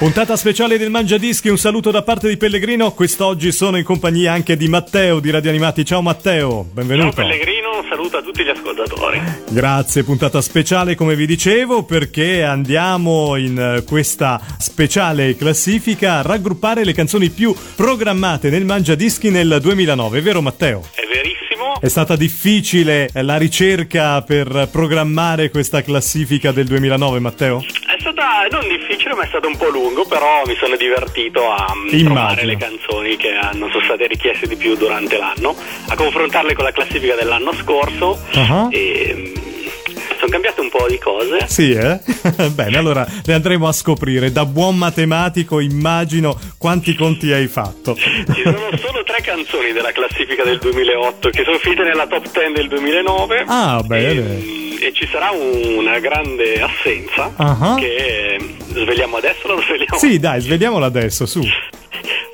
Puntata speciale del Mangia Dischi, un saluto da parte di Pellegrino. Quest'oggi sono in compagnia anche di Matteo di Radio Animati. Ciao Matteo, benvenuto. Ciao Pellegrino, un saluto a tutti gli ascoltatori. Grazie, puntata speciale come vi dicevo perché andiamo in eh, questa speciale classifica a raggruppare le canzoni più programmate nel Mangia Dischi nel 2009, vero Matteo? È verissimo. È stata difficile la ricerca per programmare questa classifica del 2009, Matteo? È stata non difficile, ma è stato un po' lungo, però mi sono divertito a mm, Immagino. trovare le canzoni che hanno, sono state richieste di più durante l'anno, a confrontarle con la classifica dell'anno scorso Ah. e mm, sono cambiate un po' di cose. Sì, eh? Bene, allora le andremo a scoprire. Da buon matematico immagino quanti conti hai fatto. Ci sono solo tre canzoni della classifica del 2008 che sono finite nella top 10 del 2009. Ah, bene. E, e ci sarà una grande assenza Ah. che svegliamo adesso o la svegliamo? Sì, dai, svegliamola adesso, su.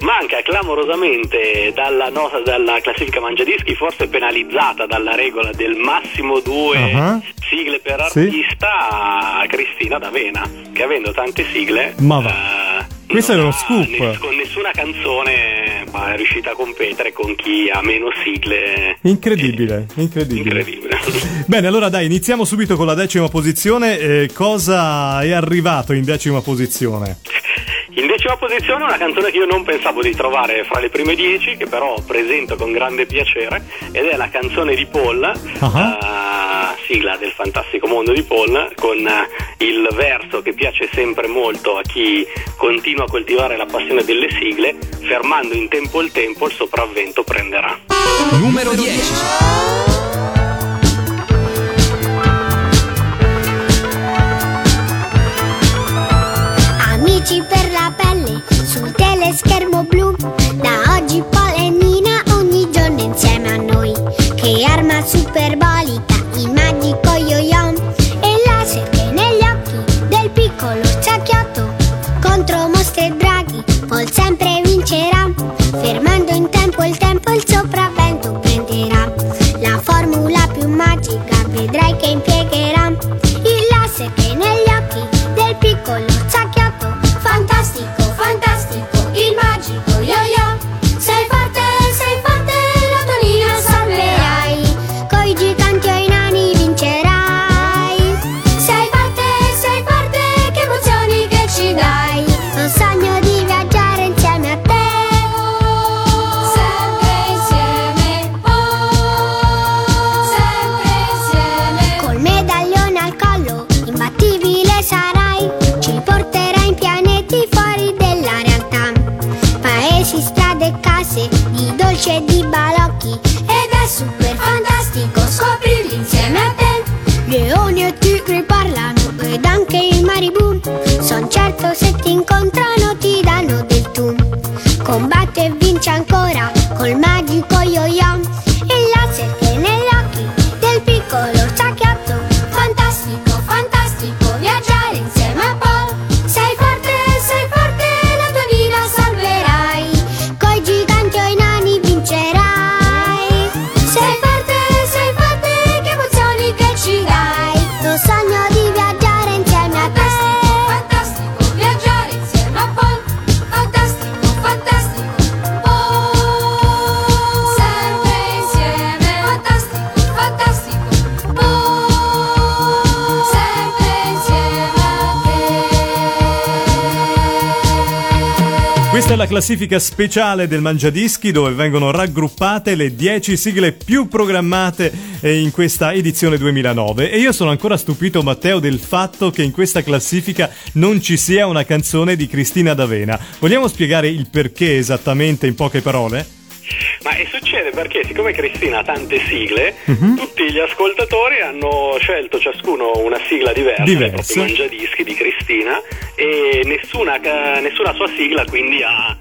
Manca clamorosamente dalla, nota, dalla classifica mangiadischi, forse penalizzata dalla regola del massimo due Ah. sigle per Sì. artista, Cristina D'Avena, che avendo tante sigle... Ma va. eh, Questo uno ha scoop. ness- con nessuna canzone è riuscita a competere con chi ha meno sigle. Incredibile, incredibile. Incredibile. Bene, allora dai, iniziamo subito con la decima posizione. Eh, cosa è arrivato in decima posizione? In decima posizione una canzone che io non pensavo di trovare fra le prime dieci, che però presento con grande piacere, ed è la canzone di Paul, Ah. eh, sigla del fantastico mondo di Paul, con eh, il verso che piace sempre molto a chi continua a coltivare la passione delle sigle, fermando in tempo il tempo il sopravvento prenderà. Numero 10. Amici per la pelle sul teleschermo incontrano ti danno del tu. Combatte e vince ancora col magico yo-yo. La classifica speciale del Mangiadischi dove vengono raggruppate le 10 sigle più programmate eh, in questa edizione 2009 e io sono ancora stupito Matteo del fatto che in questa classifica non ci sia una canzone di Cristina D'Avena. Vogliamo spiegare il perché esattamente in poche parole? Ma succede perché siccome Cristina ha tante sigle, Mhm. tutti gli ascoltatori hanno scelto ciascuno una sigla diversa, Diversa. mangiadischi di Cristina e nessuna, nessuna sua sigla quindi ha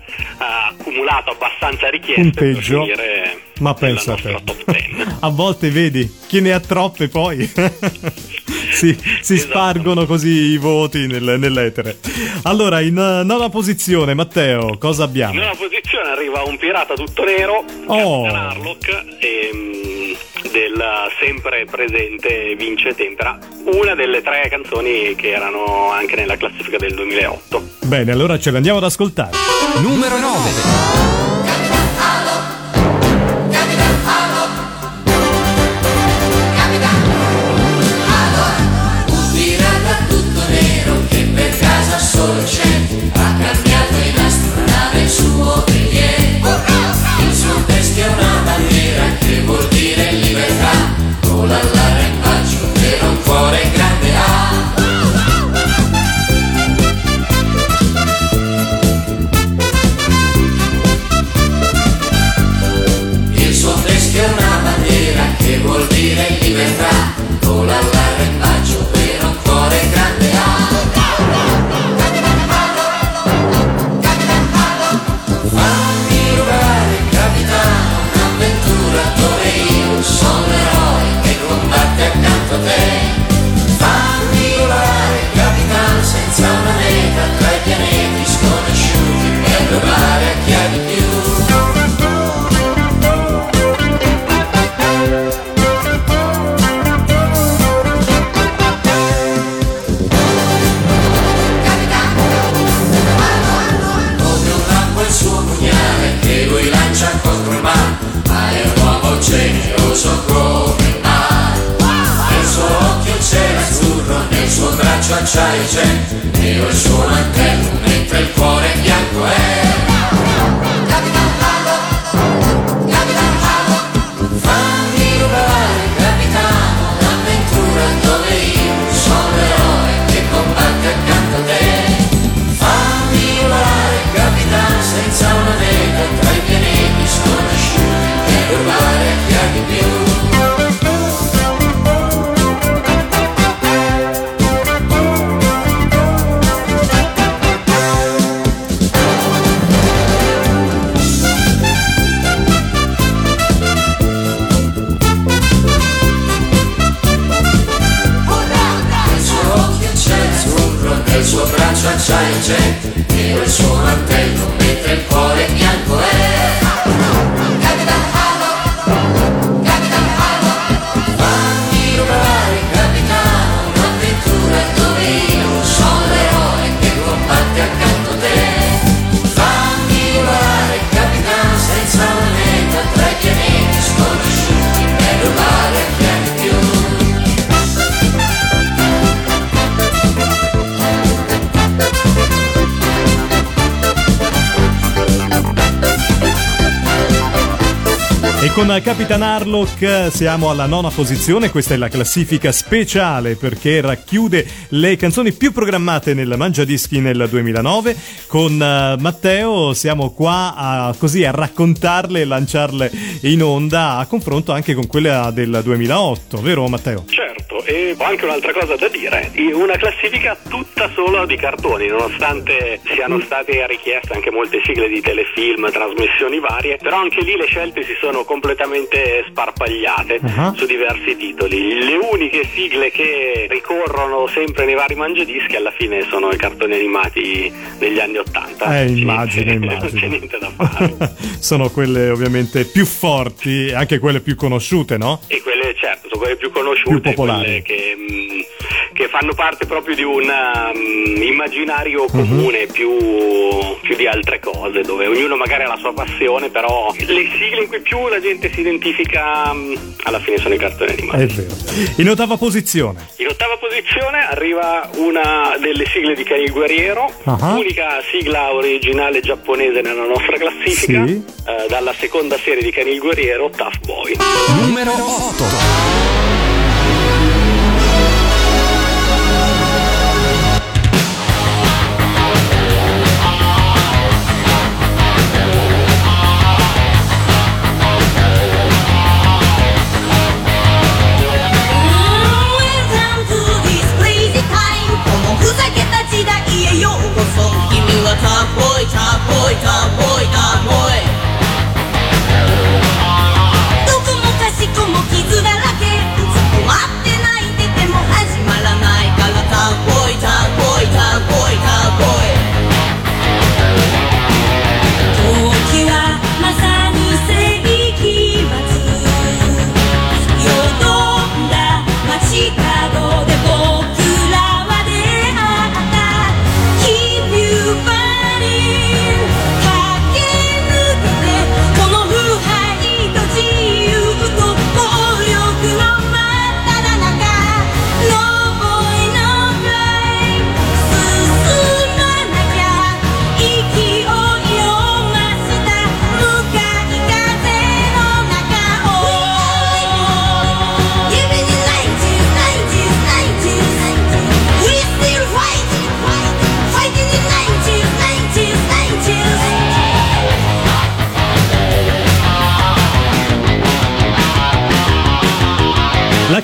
accumulato abbastanza richieste Punteggio. per finire Ma pensa a te. top 10. A volte vedi, chi ne ha troppe poi si, si Esatto. spargono così i voti nel- nell'etere. Allora, in eh, nona posizione, Matteo, cosa In abbiamo? nona posizione arriva un pirata tutto nero, Oh. Captain Harlock, ehm, del sempre presente Vince Tempera, una delle tre canzoni che erano anche nella classifica del 2008. Bene, allora ce l'andiamo ad ascoltare. Numero 9. Con Capitan Harlock siamo alla nona posizione, questa è la classifica speciale perché racchiude le canzoni più programmate nel Mangiadischi nel 2009. Con eh, Matteo siamo qua a, così a raccontarle e lanciarle in onda a confronto anche con quella del 2008, vero Matteo? Certo, e ho anche un'altra cosa da dire, una classifica tutta solo di cartoni, nonostante siano state richieste anche molte sigle di telefilm, trasmissioni varie, però anche lì le scelte si sono completamente sparpagliate Ah. su diversi titoli. Le uniche sigle che ricorrono sempre nei vari mangiadischi alla fine sono i cartoni animati degli anni Ottanta. Eh, Sì, immagino, immagino. niente da fare. Sono quelle ovviamente più forti e anche quelle più conosciute, no? E quelle, certo, sono quelle più conosciute, Più popolari. quelle che, mh, che fanno parte proprio di un um, immaginario comune più, più di altre cose, dove ognuno magari ha la sua passione, però le sigle in cui più la gente si identifica mh, alla fine sono i cartoni animati. È vero. In ottava posizione. In ottava posizione arriva una delle sigle di Kanye Guerriero, Ah. unica sigla originale giapponese nella nostra classifica, Sì. eh, dalla seconda serie di Kanye Guerriero, Tough Boy. Numero 8.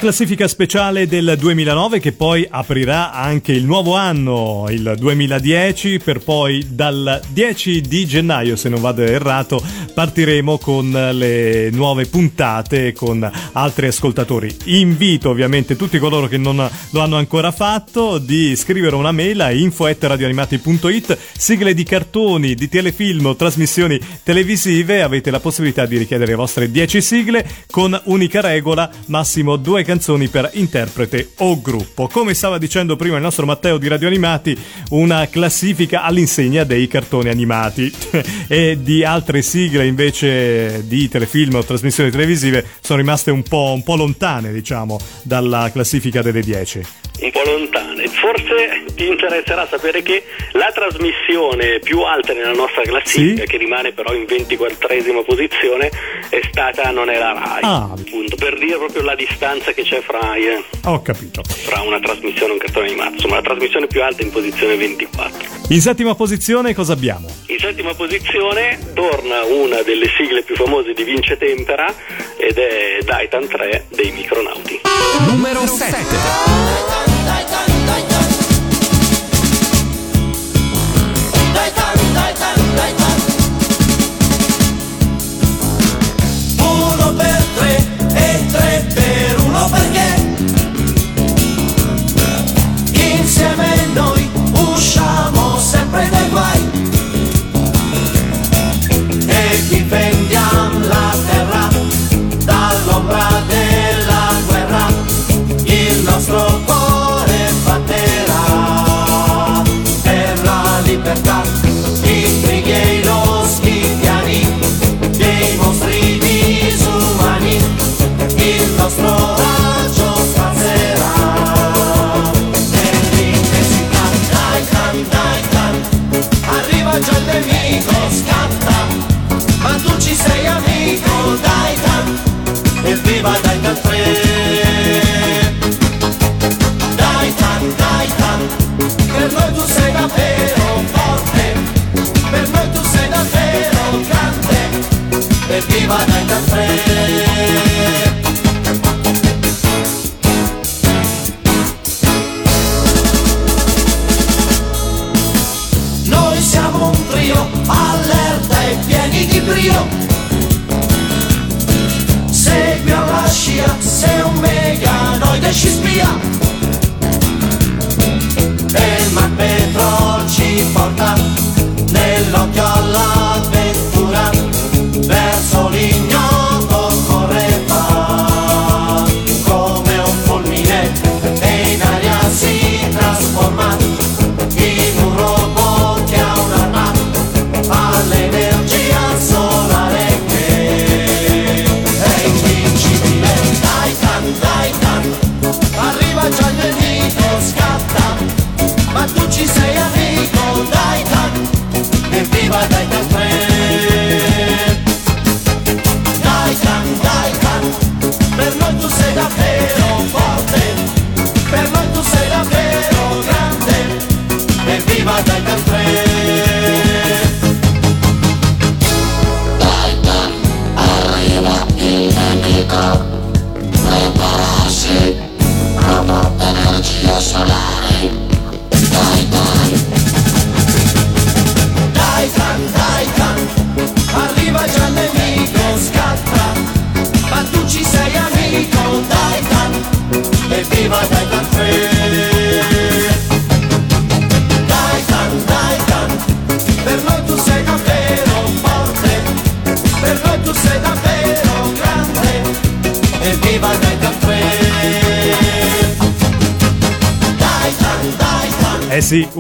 Classifica speciale del 2009 che poi aprirà anche il nuovo anno, il 2010, per poi dal 10 di gennaio, se non vado errato, partiremo con le nuove puntate con altri ascoltatori. Invito ovviamente tutti coloro che non lo hanno ancora fatto di scrivere una mail a info@radioanimati.it, sigle di cartoni, di telefilm o trasmissioni televisive, avete la possibilità di richiedere le vostre 10 sigle con unica regola, massimo due per interprete o gruppo. Come stava dicendo prima il nostro Matteo di Radio Animati, una classifica all'insegna dei cartoni animati e di altre sigle invece di telefilm o trasmissioni televisive sono rimaste un po', un po' lontane, diciamo, dalla classifica delle 10. un po' lontane. Forse ti interesserà sapere che la trasmissione più alta nella nostra classifica, Sì. che rimane però in 24esima posizione, è stata Non è la RAI. Ah. Appunto, per dire proprio la distanza che c'è fra, eh, Ho capito. fra una trasmissione e un cartone animato. Insomma, la trasmissione più alta è in posizione 24. In settima posizione cosa abbiamo? In settima posizione torna una delle sigle più famose di Vince Tempera ed è Daitan 3 dei Micronauti. Numero 7.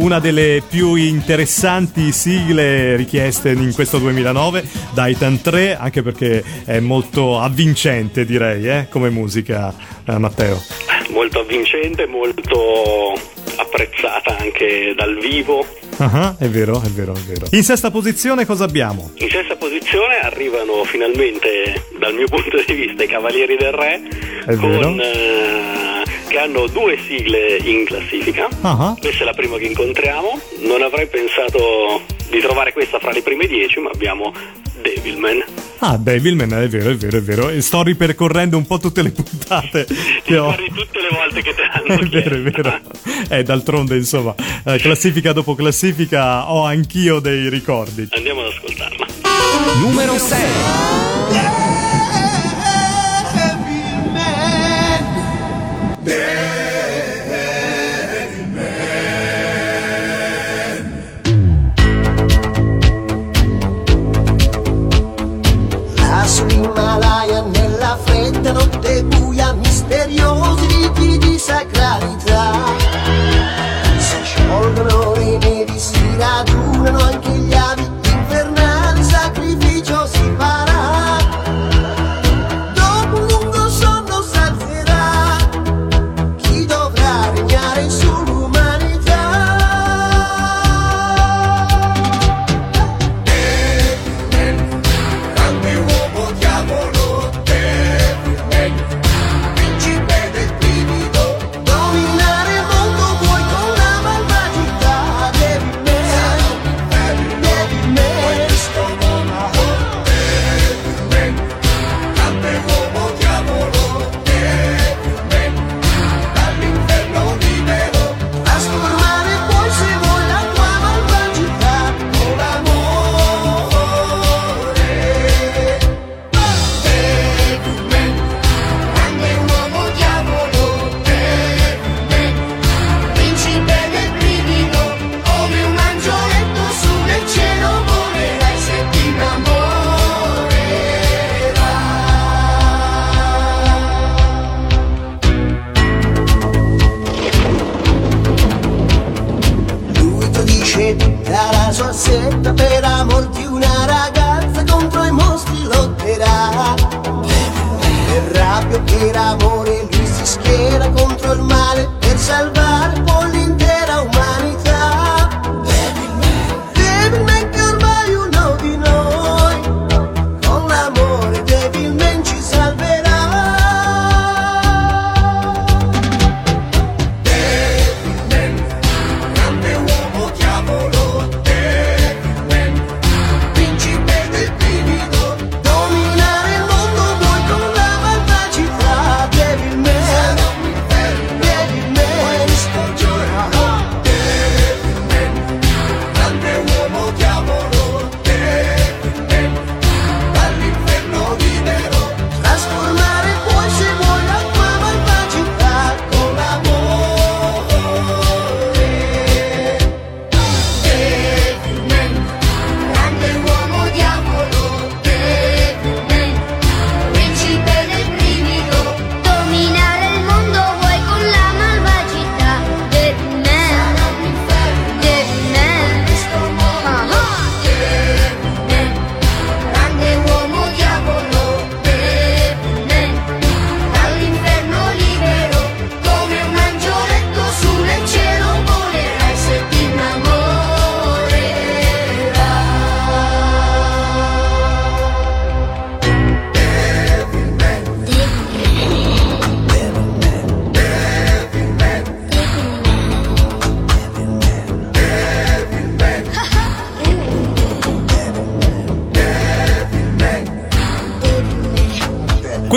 Una delle più interessanti sigle richieste in questo 2009, Daitan 3, anche perché è molto avvincente direi, eh, come musica, eh, Matteo. Molto avvincente, molto apprezzata anche dal vivo. Ah, è vero, è vero, è vero. In sesta posizione cosa abbiamo? In sesta posizione arrivano finalmente, dal mio punto di vista, i Cavalieri del Re, È vero. con, eh, che hanno due sigle in classifica. Ah, Questa è la prima che incontriamo. Non avrei pensato di trovare questa fra le prime 10, ma abbiamo Devilman. Ah, Devilman, è vero, è vero, è vero. E sto ripercorrendo un po' tutte le puntate che ho. tutte le volte che te l'hanno È vero, è vero. Eh, d'altronde, insomma, eh, classifica dopo classifica ho anch'io dei ricordi. Andiamo ad ascoltarla. Numero 6. gli osi di sacralità. Se sciolgono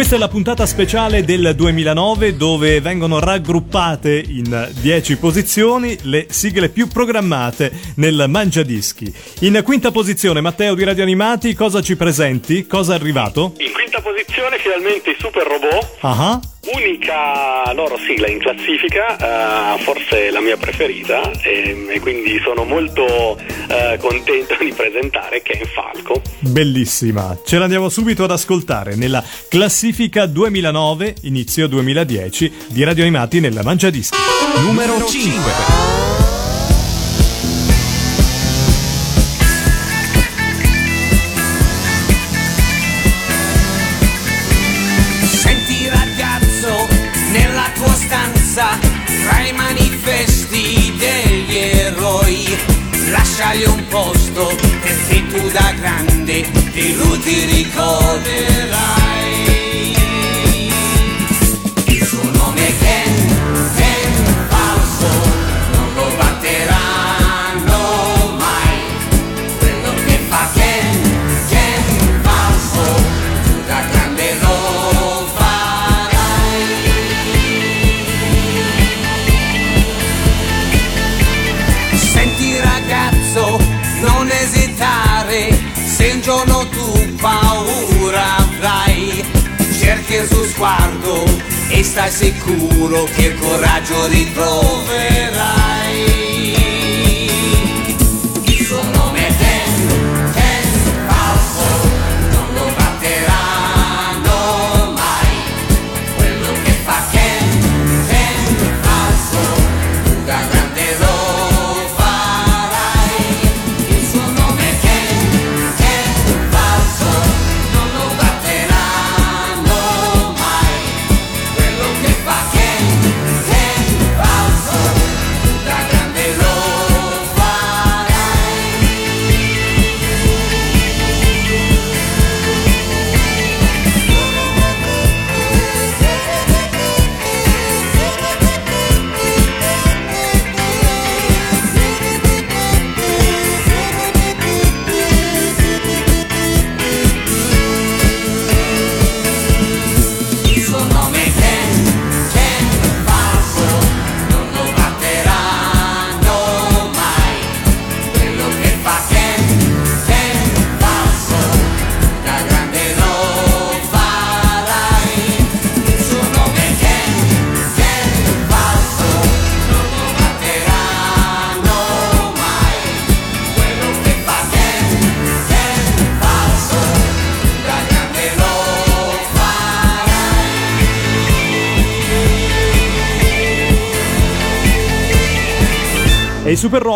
Questa è la puntata speciale del 2009 dove vengono raggruppate in 10 posizioni le sigle più programmate nel Mangiadischi. In quinta posizione, Matteo di Radio Animati, cosa ci presenti? Cosa è arrivato? In quinta posizione finalmente i Super Robot, Ah, unica loro sigla in classifica, eh, forse la mia preferita e, e quindi sono molto eh, contento di presentare Ken Falco. bellissima. Ce l'andiamo subito ad ascoltare nella classifica 2009, inizio 2010 di Radio Animati nel Mangiadischi. Numero 5. Manifesti degli eroi, lasciagli un posto perché tu da grande di lui ti ricorderai. E stai sicuro che il coraggio ritroverai.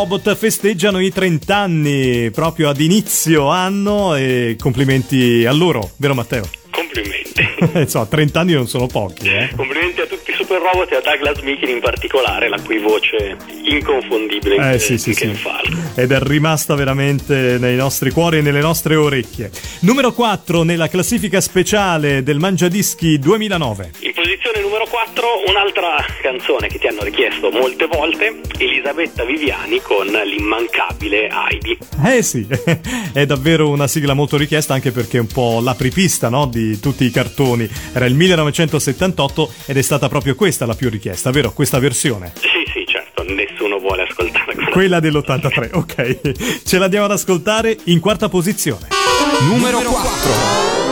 Robot festeggiano i 30 anni proprio ad inizio anno e complimenti a loro, vero Matteo? Complimenti. Insomma, 30 anni non sono pochi, eh? Complimenti a tutti i super robot e a Douglas Meekin in particolare, la cui voce inconfondibile in, Eh sì, sì, sì. Ed è rimasta veramente nei nostri cuori e nelle nostre orecchie. Numero 4 nella classifica speciale del Mangiadischi 2009. Posizione numero 4 un'altra canzone che ti hanno richiesto molte volte, Elisabetta Viviani con l'immancabile Heidi. Eh sì, è davvero una sigla molto richiesta anche perché è un po' l'apripista no, di tutti i cartoni. Era il 1978 ed è stata proprio questa la più richiesta, vero? Questa versione. Sì, sì, certo, nessuno vuole ascoltare quella. Quella dell'83, ok. Ce l'andiamo ad ascoltare in quarta posizione. Numero 4.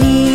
need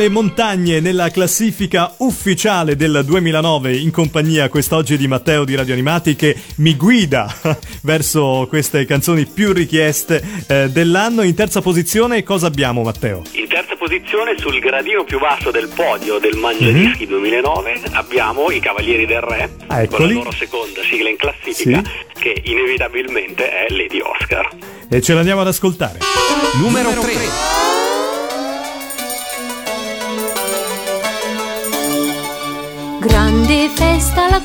dalle montagne nella classifica ufficiale del 2009 in compagnia quest'oggi di Matteo di Radio Animati che mi guida verso queste canzoni più richieste eh, dell'anno. In terza posizione cosa abbiamo Matteo? In terza posizione sul gradino più basso del podio del Mangiadischi mm-hmm. 2009 abbiamo i Cavalieri del Re ah, con la loro seconda sigla in classifica sì. che inevitabilmente è Lady Oscar. E ce l'andiamo ad ascoltare. Numero, Numero 3. 3.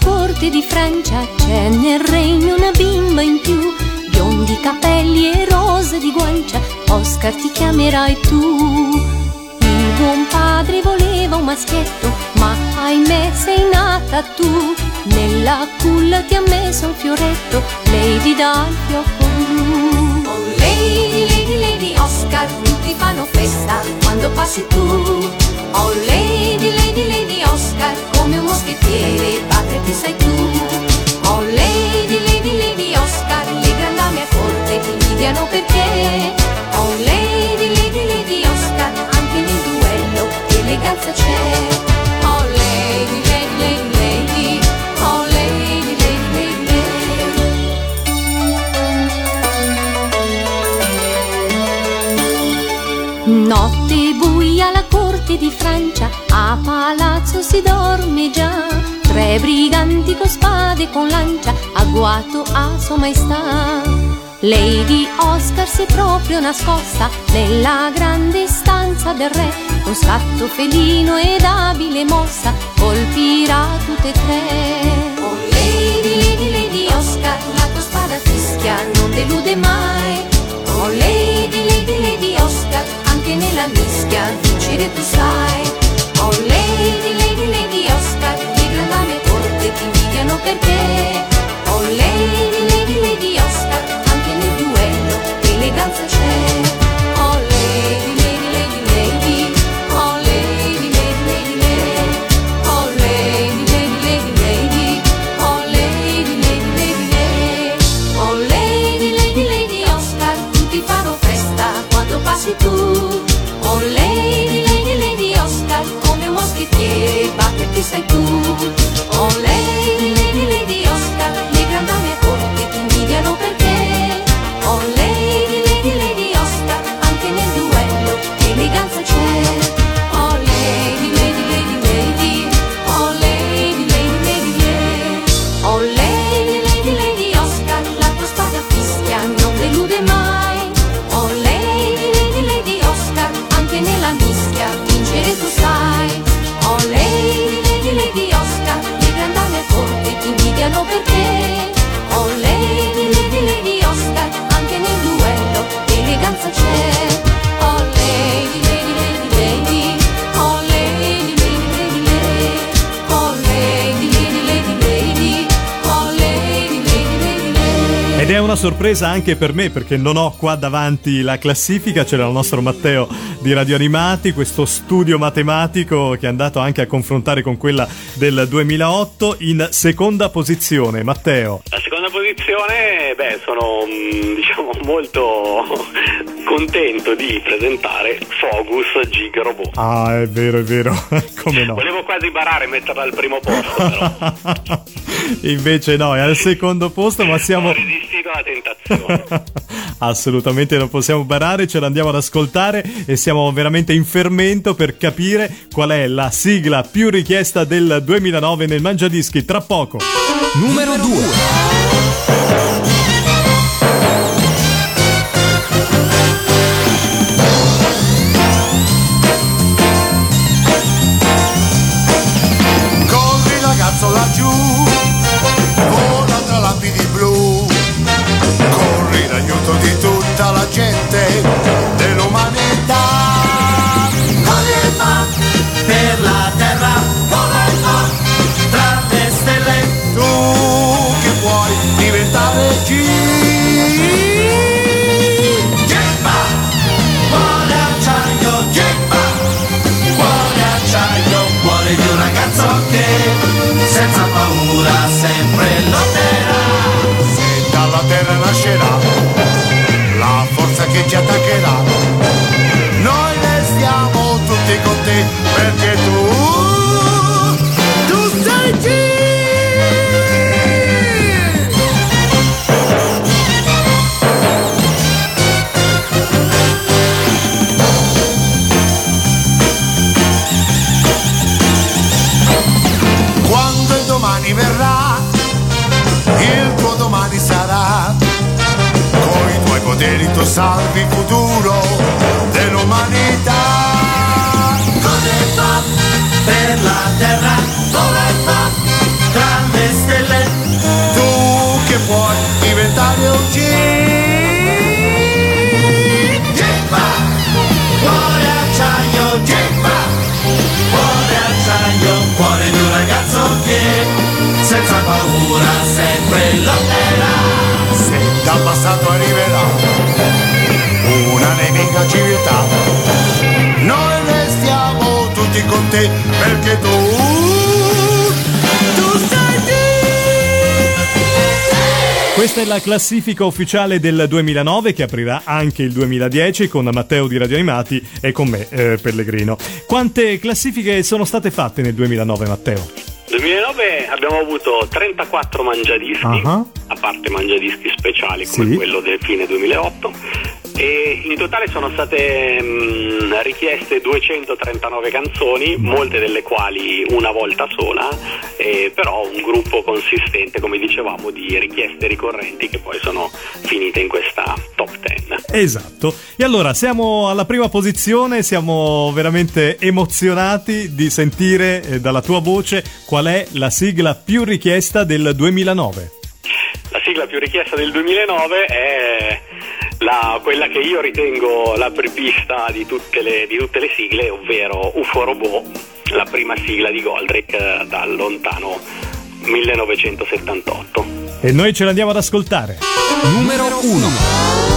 Corte di Francia, c'è nel regno una bimba in più, biondi capelli e rose di guancia, Oscar ti chiamerai tu. Il buon padre voleva un maschietto, ma ahimè sei nata tu. Nella culla ti ha messo un fioretto, Lady dal fiocco blu. Oh Lady, Lady, Lady Oscar, tutti fanno festa quando passi tu. Oh Lady, Lady, Lady Oscar, come un moschettiere, batterti sei tu. Oh Lady, Lady, Lady Oscar, le grandi dame a corte ti invidiano perché. Oh Lady, Lady, Lady Oscar, anche nel duello eleganza c'è. Corte di Francia, a palazzo si dorme già. Tre briganti con spade e con lancia, agguato a sua maestà. Lady Oscar si è proprio nascosta nella grande stanza del re, con scatto felino ed abile mossa, colpirà tutte e tre. Oh Lady, Lady, Lady Oscar, la tua spada fischia non delude mai. Oh Lady, Lady, Lady Oscar, anche nella mischia vincere tu sai. Oh Lady, Lady, Lady Oscar, le grandame a corte ti invidiano perché. Oh Lady, Lady, Lady Oscar, anche nel duello eleganza c'è. Sorpresa anche per me perché non ho qua davanti la classifica, c'era il nostro Matteo di Radio Animati, questo studio matematico che è andato anche a confrontare con quella del 2008 in seconda posizione. Matteo. La seconda posizione, beh, sono mm, diciamo molto contento di presentare Fogus Gig Robot. Ah, è vero, è vero, come no. Volevo quasi barare e metterla al primo posto, Invece no, è al secondo posto, ma siamo... ho resistito alla tentazione. Assolutamente non possiamo barare, ce l'andiamo ad ascoltare e siamo veramente in fermento per capire qual è la sigla più richiesta del 2009 nel Mangiadischi. Tra poco. Numero 2. solve Questa è la classifica ufficiale del 2009 che aprirà anche il 2010 con Matteo di Radio Animati e con me, eh, Pellegrino. Quante classifiche sono state fatte nel 2009, Matteo? Nel 2009 abbiamo avuto 34 mangiadischi, Ah. a parte mangiadischi speciali come Sì. quello del fine 2008, e in totale sono state mh, richieste 239 canzoni, molte delle quali una volta sola, eh, però un gruppo consistente, come dicevamo, di richieste ricorrenti che poi sono finite in questa top 10. Esatto. E allora siamo alla prima posizione, siamo veramente emozionati di sentire eh, dalla tua voce qual è la sigla più richiesta del 2009. La sigla più richiesta del 2009 è la- quella che io ritengo la prepista di tutte le, di tutte le sigle, ovvero UFO Robot, la prima sigla di Goldrick eh, dal lontano 1978. E noi ce l'andiamo ad ascoltare. Numero 1.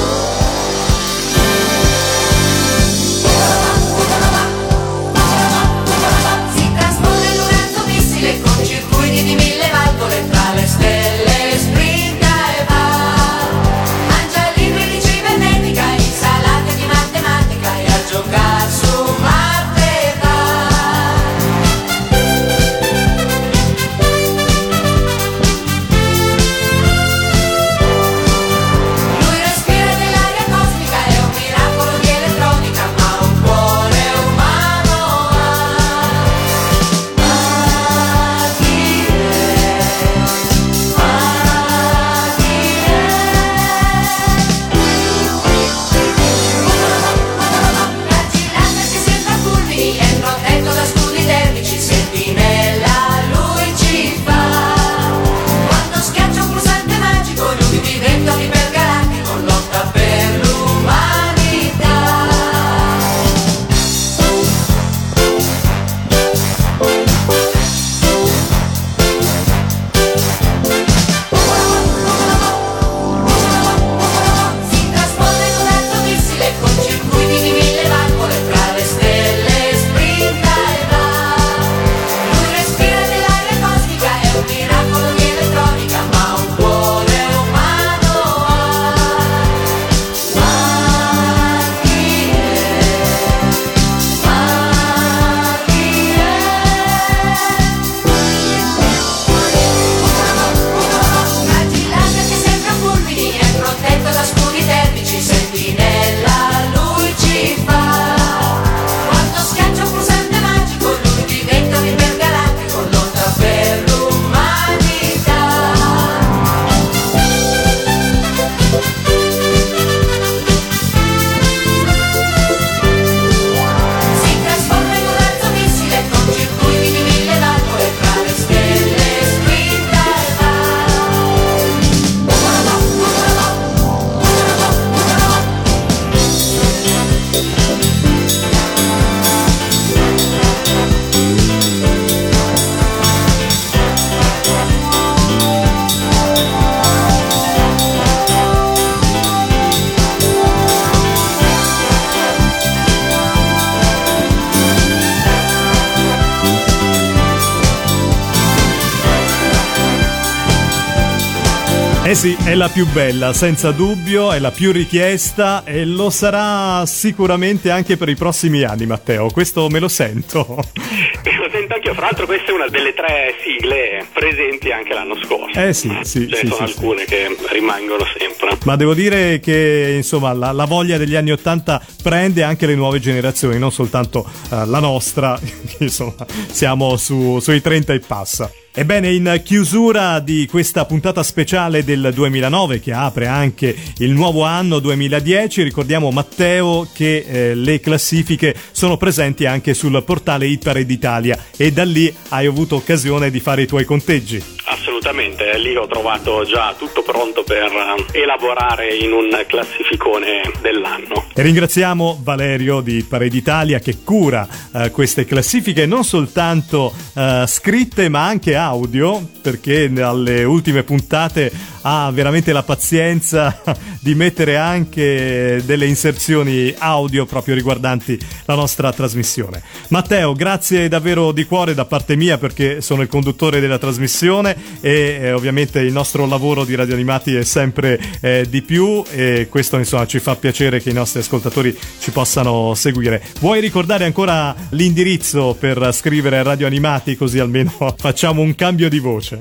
Eh sì, è la più bella, senza dubbio, è la più richiesta e lo sarà sicuramente anche per i prossimi anni, Matteo. Questo me lo sento. Lo sento anch'io, fra l'altro questa è una delle tre sigle presenti anche l'anno scorso. Eh sì, sì, Ce sì, ne sono sì, sì. alcune che rimangono sempre. Ma devo dire che insomma la, la voglia degli anni Ottanta prende anche le nuove generazioni, non soltanto eh, la nostra, insomma siamo su- sui 30 e passa. Ebbene, in chiusura di questa puntata speciale del 2009 che apre anche il nuovo anno 2010, ricordiamo Matteo che eh, le classifiche sono presenti anche sul portale Hitparade d'Italia e da lì hai avuto occasione di fare i tuoi conteggi. Assolutamente, lì ho trovato già tutto pronto per eh, elaborare in un classificone dell'anno. E ringraziamo Valerio di Parade Italia che cura eh, queste classifiche non soltanto eh, scritte ma anche audio perché alle ultime puntate ha veramente la pazienza di mettere anche delle inserzioni audio proprio riguardanti la nostra trasmissione. Matteo, grazie davvero di cuore da parte mia perché sono il conduttore della trasmissione e eh, ovviamente il nostro lavoro di Radio Animati è sempre eh, di più e questo insomma ci fa piacere che i nostri ascoltatori ci possano seguire. Vuoi ricordare ancora l'indirizzo per scrivere Radio Animati così almeno facciamo un cambio di voce?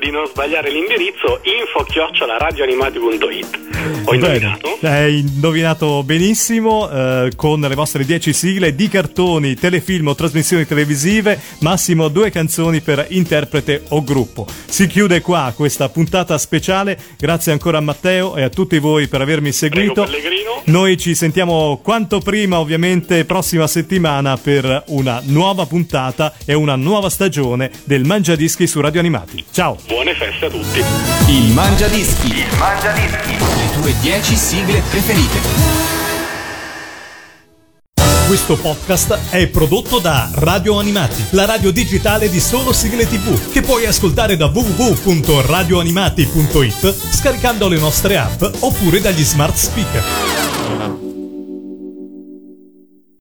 Di non sbagliare l'indirizzo, info radioanimati.it. Ho indovinato? Bene, hai indovinato benissimo eh, con le vostre 10 sigle di cartoni, telefilm o trasmissioni televisive, massimo due canzoni per interprete o gruppo. Si chiude qua questa puntata speciale. Grazie ancora a Matteo e a tutti voi per avermi seguito. Prego, Noi ci sentiamo quanto prima, ovviamente, prossima settimana per una nuova puntata e una nuova stagione del Mangiadischi su Radio Animati. Ciao! Buone feste a tutti! Il Mangiadischi. Il Mangiadischi. Le tue 10 sigle preferite. Questo podcast è prodotto da Radio Animati, la radio digitale di solo sigle tv, che puoi ascoltare da www.radioanimati.it scaricando le nostre app oppure dagli smart speaker.